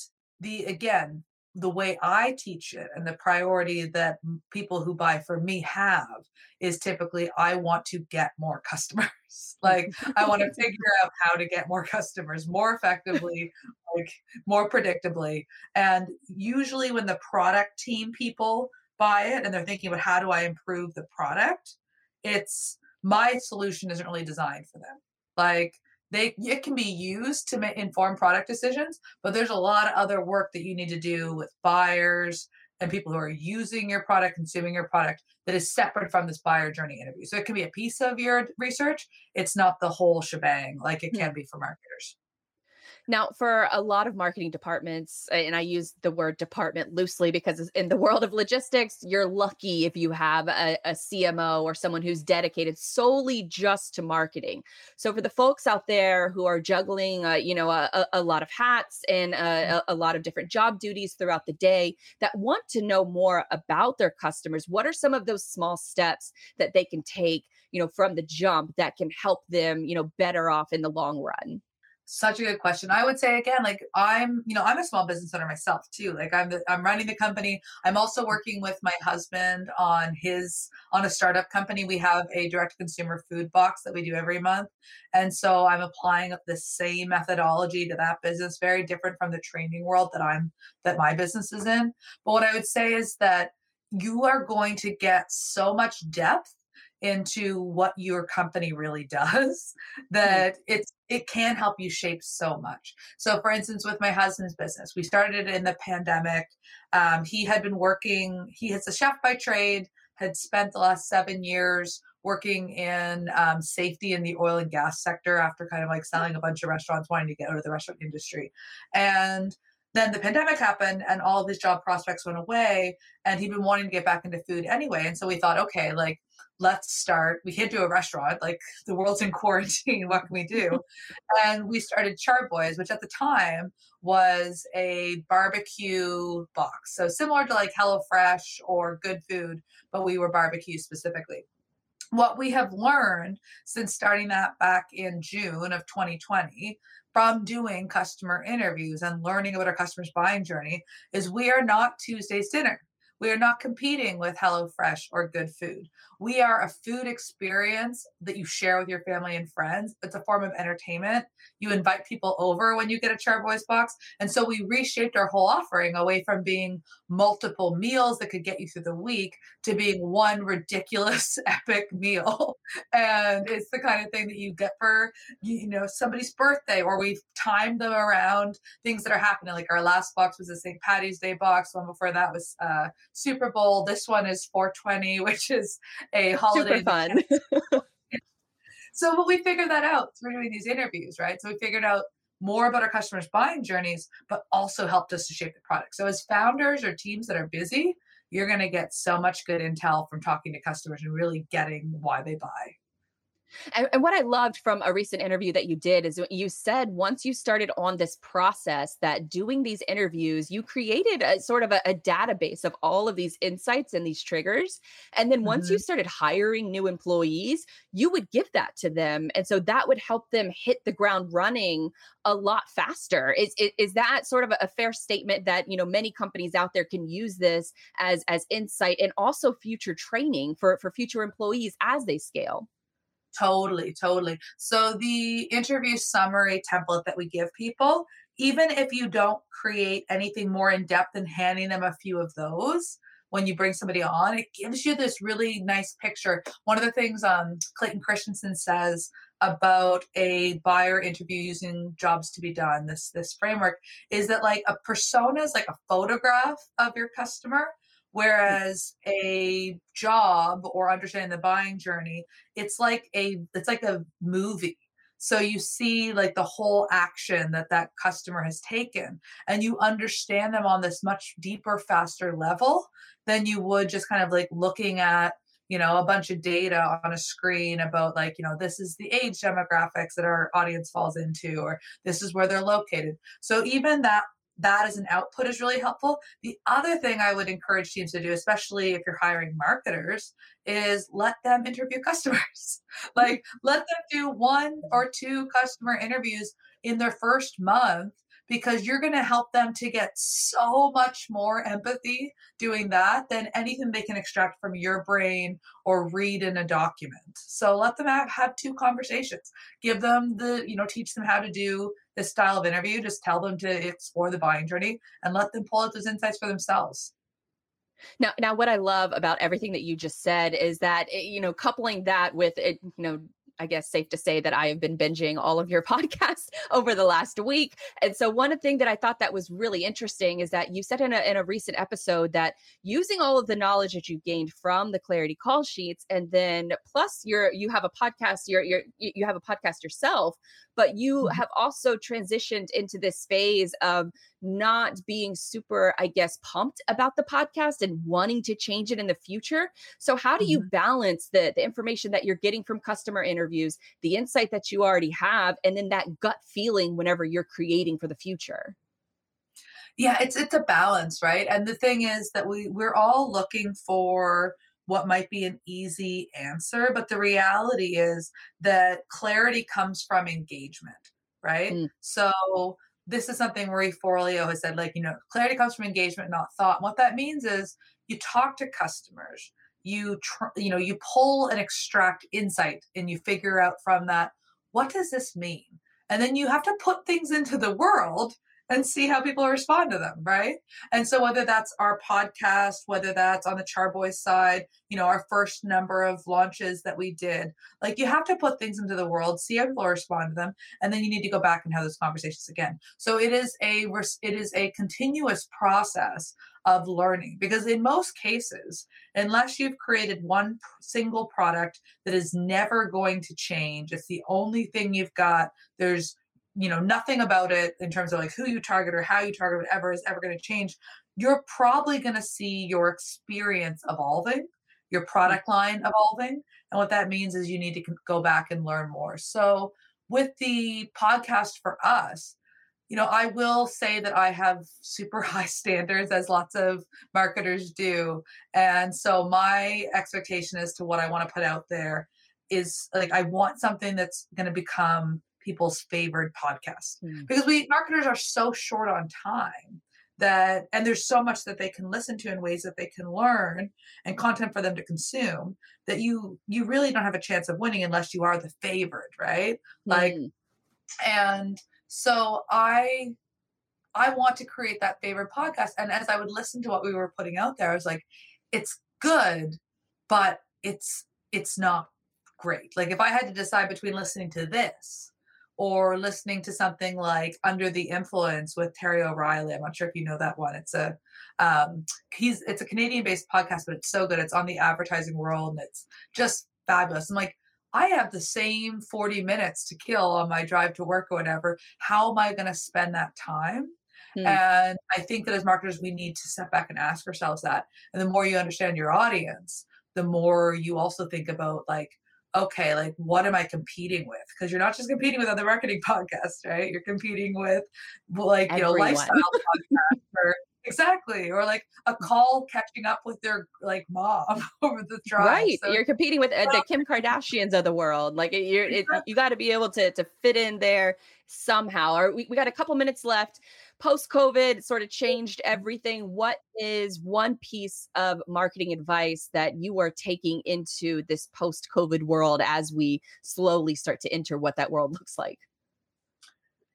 the again, the way I teach it and the priority that people who buy for me have is typically I want to get more customers. like I want to figure out how to get more customers more effectively, like more predictably. And usually when the product team people buy it and they're thinking about how do I improve the product, it's my solution isn't really designed for them. Like they it can be used to make, inform product decisions, but there's a lot of other work that you need to do with buyers and people who are using your product, consuming your product that is separate from this buyer journey interview. So it can be a piece of your research. It's not the whole shebang like it can be for marketers. Now, for a lot of marketing departments, and I use the word department loosely because in the world of logistics, you're lucky if you have a, a, CMO or someone who's dedicated solely just to marketing. So, for the folks out there who are juggling, uh, you know, a, a, lot of hats and mm. a, a lot of different job duties throughout the day that want to know more about their customers, what are some of those small steps that they can take, you know, from the jump that can help them, you know, better off in the long run? Such a good question. I would say again, like I'm, you know, I'm a small business owner myself too. Like I'm, the, I'm running the company. I'm also working with my husband on his on a startup company. We have a direct consumer food box that we do every month, and so I'm applying the same methodology to that business. Very different from the training world that I'm that my business is in. But what I would say is that you are going to get so much depth into what your company really does hmm. that it's it can help you shape so much. So, for instance, with my husband's business, we started in the pandemic. Um, he had been working, he is a chef by trade, had spent the last seven years working in um, safety in the oil and gas sector after kind of like selling a bunch of restaurants, wanting to get out of the restaurant industry. And then the pandemic happened and all of his job prospects went away and he'd been wanting to get back into food anyway and so we thought okay like let's start. We can't do a restaurant like the world's in quarantine what can we do? And we started char boys which at the time was a barbecue box. So similar to like HelloFresh or Good Food but we were barbecue specifically. What we have learned since starting that back in June of 2020 from doing customer interviews and learning about our customers' buying journey is we are not Tuesday's dinner. We are not competing with HelloFresh or Good Food. We are a food experience that you share with your family and friends. It's a form of entertainment. You invite people over when you get a Charbois box. And so we reshaped our whole offering away from being multiple meals that could get you through the week to being one ridiculous epic meal. And it's the kind of thing that you get for you know somebody's birthday or we've timed them around things that are happening. Like our last box was a St. Patty's Day box. One before that was uh, Super Bowl. This one is 420, which is a holiday. Super fun. so, but we figured that out through doing these interviews, right? So we figured out more about our customers' buying journeys, but also helped us to shape the product. So as founders or teams that are busy, you're going to get so much good intel from talking to customers and really getting why they buy. And, and, what I loved from a recent interview that you did is you said once you started on this process that doing these interviews, you created a sort of a, a database of all of these insights and these triggers. And then once mm-hmm. you started hiring new employees, you would give that to them. And so that would help them hit the ground running a lot faster. Is, is, is that sort of a, a fair statement that, you know, many companies out there can use this as, as insight and also future training for, for future employees as they scale? Totally, totally. So the interview summary template that we give people, even if you don't create anything more in depth than handing them a few of those when you bring somebody on, it gives you this really nice picture. One of the things um, Clayton Christensen says about a buyer interview using jobs to be done, this this framework, is that like a persona is like a photograph of your customer whereas a job or understanding the buying journey it's like a it's like a movie. So you see like the whole action that that customer has taken and you understand them on this much deeper faster level than you would just kind of like looking at you know a bunch of data on a screen about like you know this is the age demographics that our audience falls into or this is where they're located. So even that that as an output is really helpful. The other thing I would encourage teams to do, especially if you're hiring marketers, is let them interview customers. like let them do one or two customer interviews in their first month because you're going to help them to get so much more empathy doing that than anything they can extract from your brain or read in a document. So let them have, have two conversations. Give them the, you know, teach them how to do this style of interview. Just tell them to explore the buying journey and let them pull out those insights for themselves. Now, now, what I love about everything that you just said is that eh, you know, coupling that with it, you know, I guess safe to say that I have been binging all of your podcasts over the last week. And so one thing that I thought that was really interesting is that you said in a in a recent episode that using all of the knowledge that you gained from the Clarity call sheets and then plus you're you have a podcast, you're you're you have a podcast yourself, but you mm-hmm. have also transitioned into this phase of not being super, I guess, pumped about the podcast and wanting to change it in the future. So, how do you mm-hmm. balance the, the information that you're getting from customer interviews, the insight that you already have, and then that gut feeling whenever you're creating for the future? Yeah, it's it's a balance, right? And the thing is that we we're all looking for what might be an easy answer, but the reality is that clarity comes from engagement, right? Mm. So this is something Marie Forleo has said, like, you know, clarity comes from engagement, not thought. And what that means is you talk to customers, you tr- you know, you pull and extract insight and you figure out from that, what does this mean? And then you have to put things into the world and see how people respond to them, right? And so whether that's our podcast, whether that's on the Charboy side, you know, our first number of launches that we did, like you have to put things into the world, see how people respond to them, and then you need to go back and have those conversations again. So it is a it is a continuous process of learning because in most cases unless you've created one single product that is never going to change it's the only thing you've got there's you know nothing about it in terms of like who you target or how you target whatever is ever going to change you're probably going to see your experience evolving your mm. product line evolving and what that means is you need to go back and learn more so with the podcast for us you know i will say that i have super high standards as lots of marketers do and so my expectation as to what i want to put out there is like i want something that's going to become people's favored podcast mm. because we marketers are so short on time that and there's so much that they can listen to in ways that they can learn and content for them to consume that you you really don't have a chance of winning unless you are the favored right mm. like and so i i want to create that favorite podcast and as i would listen to what we were putting out there i was like it's good but it's it's not great like if i had to decide between listening to this or listening to something like Under the Influence with Terry O'Reilly. I'm not sure if you know that one. It's a um, he's it's a Canadian based podcast, but it's so good. It's on the advertising world and it's just fabulous. I'm like, I have the same 40 minutes to kill on my drive to work or whatever. How am I going to spend that time? Hmm. And I think that as marketers, we need to step back and ask ourselves that. And the more you understand your audience, the more you also think about like, okay, like what am I competing with? Because you're not just competing with other marketing podcasts, right? You're competing with like, you know, lifestyle podcasts or exactly or like a mm. call catching up with their like mom over the drive right so, you're competing with uh, the kim kardashians of the world like you're it, you got to be able to to fit in there somehow or we, we got a couple minutes left post COVID sort of changed everything. What is one piece of marketing advice that you are taking into this post COVID world as we slowly start to enter what that world looks like?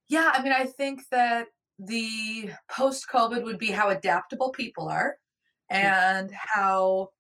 Yeah, I mean, I think that the post COVID would be how adaptable people are mm. and how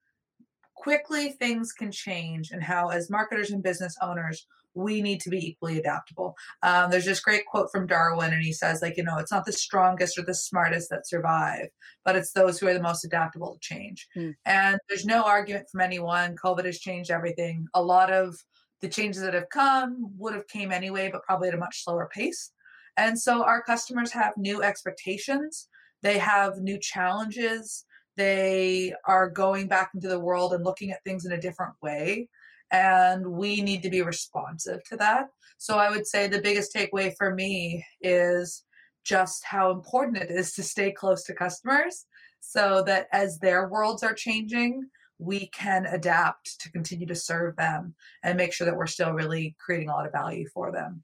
quickly things can change, and how, as marketers and business owners, we need to be equally adaptable. Um, there's this great quote from Darwin, and he says, like, you know, it's not the strongest or the smartest that survive, but it's those who are the most adaptable to change. Mm. And there's no argument from anyone. COVID has changed everything. A lot of the changes that have come would have came anyway, but probably at a much slower pace. And so our customers have new expectations. They have new challenges. They are going back into the world and looking at things in a different way and we need to be responsive to that. So I would say the biggest takeaway for me is just how important it is to stay close to customers so that as their worlds are changing, we can adapt to continue to serve them and make sure that we're still really creating a lot of value for them.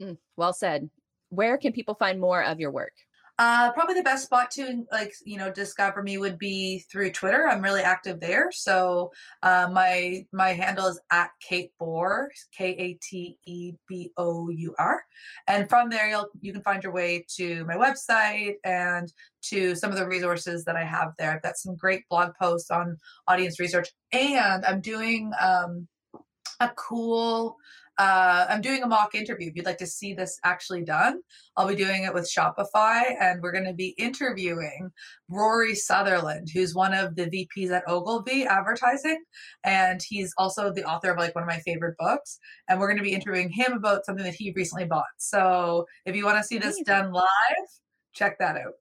Mm, well said. Where can people find more of your work? Uh, probably the best spot to like you know discover me would be through Twitter. I'm really active there. So uh, my my handle is at Kate Bour, K A T E B O U R, and from there you'll you can find your way to my website and to some of the resources that I have there. I've got some great blog posts on audience research, and I'm doing um, a cool uh, I'm doing a mock interview. If you'd like to see this actually done, I'll be doing it with Shopify, and we're going to be interviewing Rory Sutherland, who's one of the VPs at Ogilvy Advertising, and he's also the author of like one of my favorite books. And we're going to be interviewing him about something that he recently bought. So if you want to see this done live, check that out.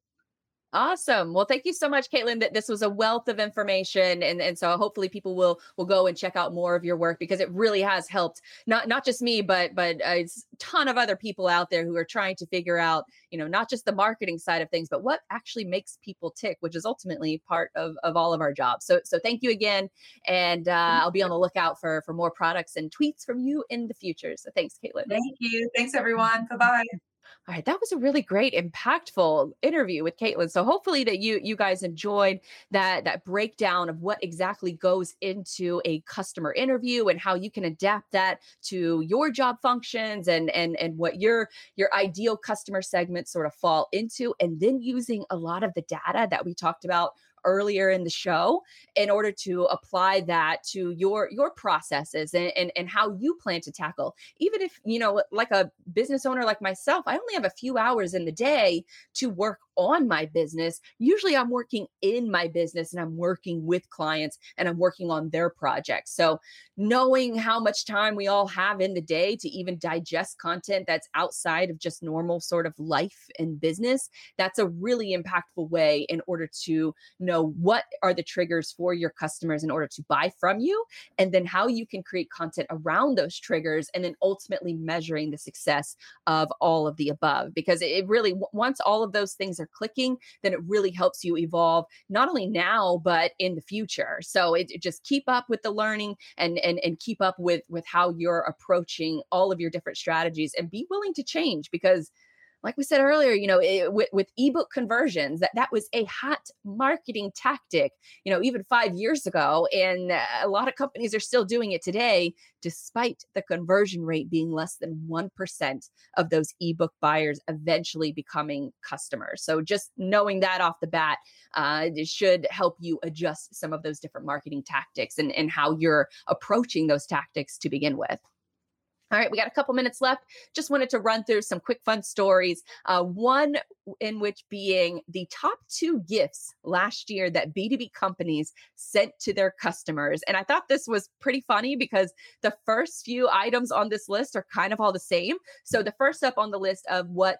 Awesome. Well, thank you so much, Katelyn. That this was a wealth of information, and and so hopefully people will will go and check out more of your work because it really has helped not not just me, but but a ton of other people out there who are trying to figure out, you know, not just the marketing side of things, but what actually makes people tick, which is ultimately part of of all of our jobs. So so thank you again, and uh, I'll be on the lookout for for more products and tweets from you in the future. So thanks, Katelyn. Thank you. Thanks, everyone. Bye bye. All right, that was a really great, impactful interview with Katelyn. So hopefully that you you guys enjoyed that that breakdown of what exactly goes into a customer interview and how you can adapt that to your job functions and and and what your your ideal customer segments sort of fall into, and then using a lot of the data that we talked about earlier in the show in order to apply that to your your processes and, and and how you plan to tackle even if you know like a business owner like myself i only have a few hours in the day to work on my business. Usually I'm working in my business and I'm working with clients and I'm working on their projects. So knowing how much time we all have in the day to even digest content that's outside of just normal sort of life and business, that's a really impactful way in order to know what are the triggers for your customers in order to buy from you and then how you can create content around those triggers and then ultimately measuring the success of all of the above because it really once all of those things are are clicking, then it really helps you evolve not only now but in the future. So it, it just keep up with the learning and and and keep up with with how you're approaching all of your different strategies and be willing to change because like we said earlier, you know, it, with, with ebook conversions, that that was a hot marketing tactic, you know, even five years ago, and a lot of companies are still doing it today, despite the conversion rate being less than one percent of those ebook buyers eventually becoming customers. So just knowing that off the bat uh, should help you adjust some of those different marketing tactics and and how you're approaching those tactics to begin with. All right, we got a couple minutes left. Just wanted to run through some quick fun stories. Uh, one in which being the top two gifts last year that B2B companies sent to their customers. And I thought this was pretty funny because the first few items on this list are kind of all the same. So the first up on the list of what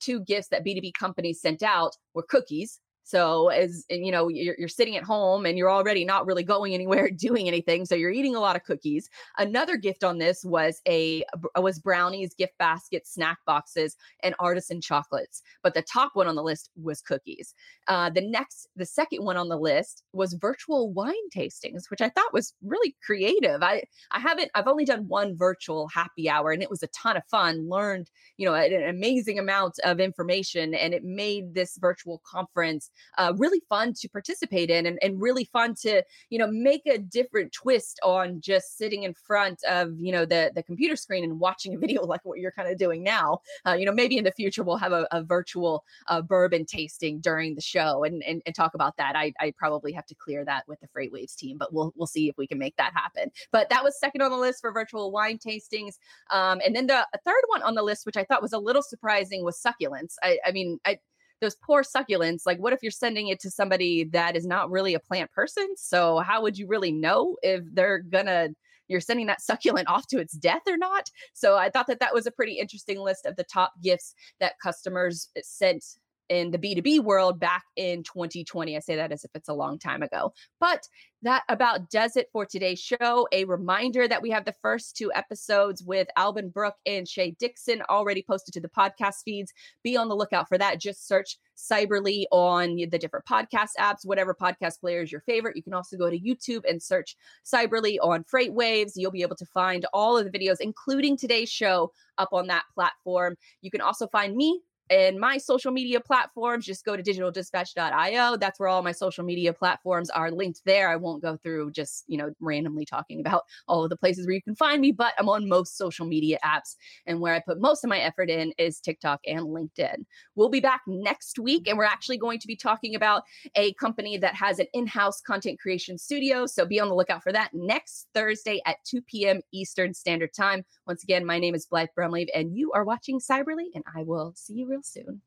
two gifts that B2B companies sent out were cookies. So as you know, you're, you're, sitting at home and you're already not really going anywhere, doing anything. So you're eating a lot of cookies. Another gift on this was a was brownies, gift baskets, snack boxes, and artisan chocolates. But the top one on the list was cookies. Uh, the next, the second one on the list was virtual wine tastings, which I thought was really creative. I I haven't I've only done one virtual happy hour, and it was a ton of fun. Learned you know an amazing amount of information, and it made this virtual conference uh, really fun to participate in and, and really fun to you know make a different twist on just sitting in front of you know the the computer screen and watching a video like what you're kind of doing now. Uh, you know maybe in the future we'll have a, a virtual uh, bourbon tasting during the show and, and, and talk about that. I, I probably have to clear that with the FreightWaves team but we'll we'll see if we can make that happen. But that was second on the list for virtual wine tastings. Um, and then the third one on the list which i thought was a little surprising was succulents. I, I mean i those poor succulents like what if you're sending it to somebody that is not really a plant person? So how would you really know if they're gonna you're sending that succulent off to its death or not? So i thought that that was a pretty interesting list of the top gifts that customers eh, sent in the B2B world back in 2020. I say that as if it's a long time ago. But that about does it for today's show. A reminder that we have the first two episodes with Alban Brooke and Shay Dixon already posted to the podcast feeds. Be on the lookout for that. Just search Cyberly on the different podcast apps, whatever podcast player is your favorite. You can also go to YouTube and search Cyberly on FreightWaves. You'll be able to find all of the videos, including today's show, up on that platform. You can also find me and my social media platforms just go to digitaldispatch.io that's where all my social media platforms are linked there. I won't go through just you know randomly talking about all of the places where you can find me but i'm on most social media apps and where i put most of my effort in is tiktok and linkedin. We'll be back next week and we're actually going to be talking about a company that has an in-house content creation studio so be on the lookout for that next thursday at 2 p.m eastern standard time. Once again my name is blythe brumleve and you are watching cyberly and i will see you real soon.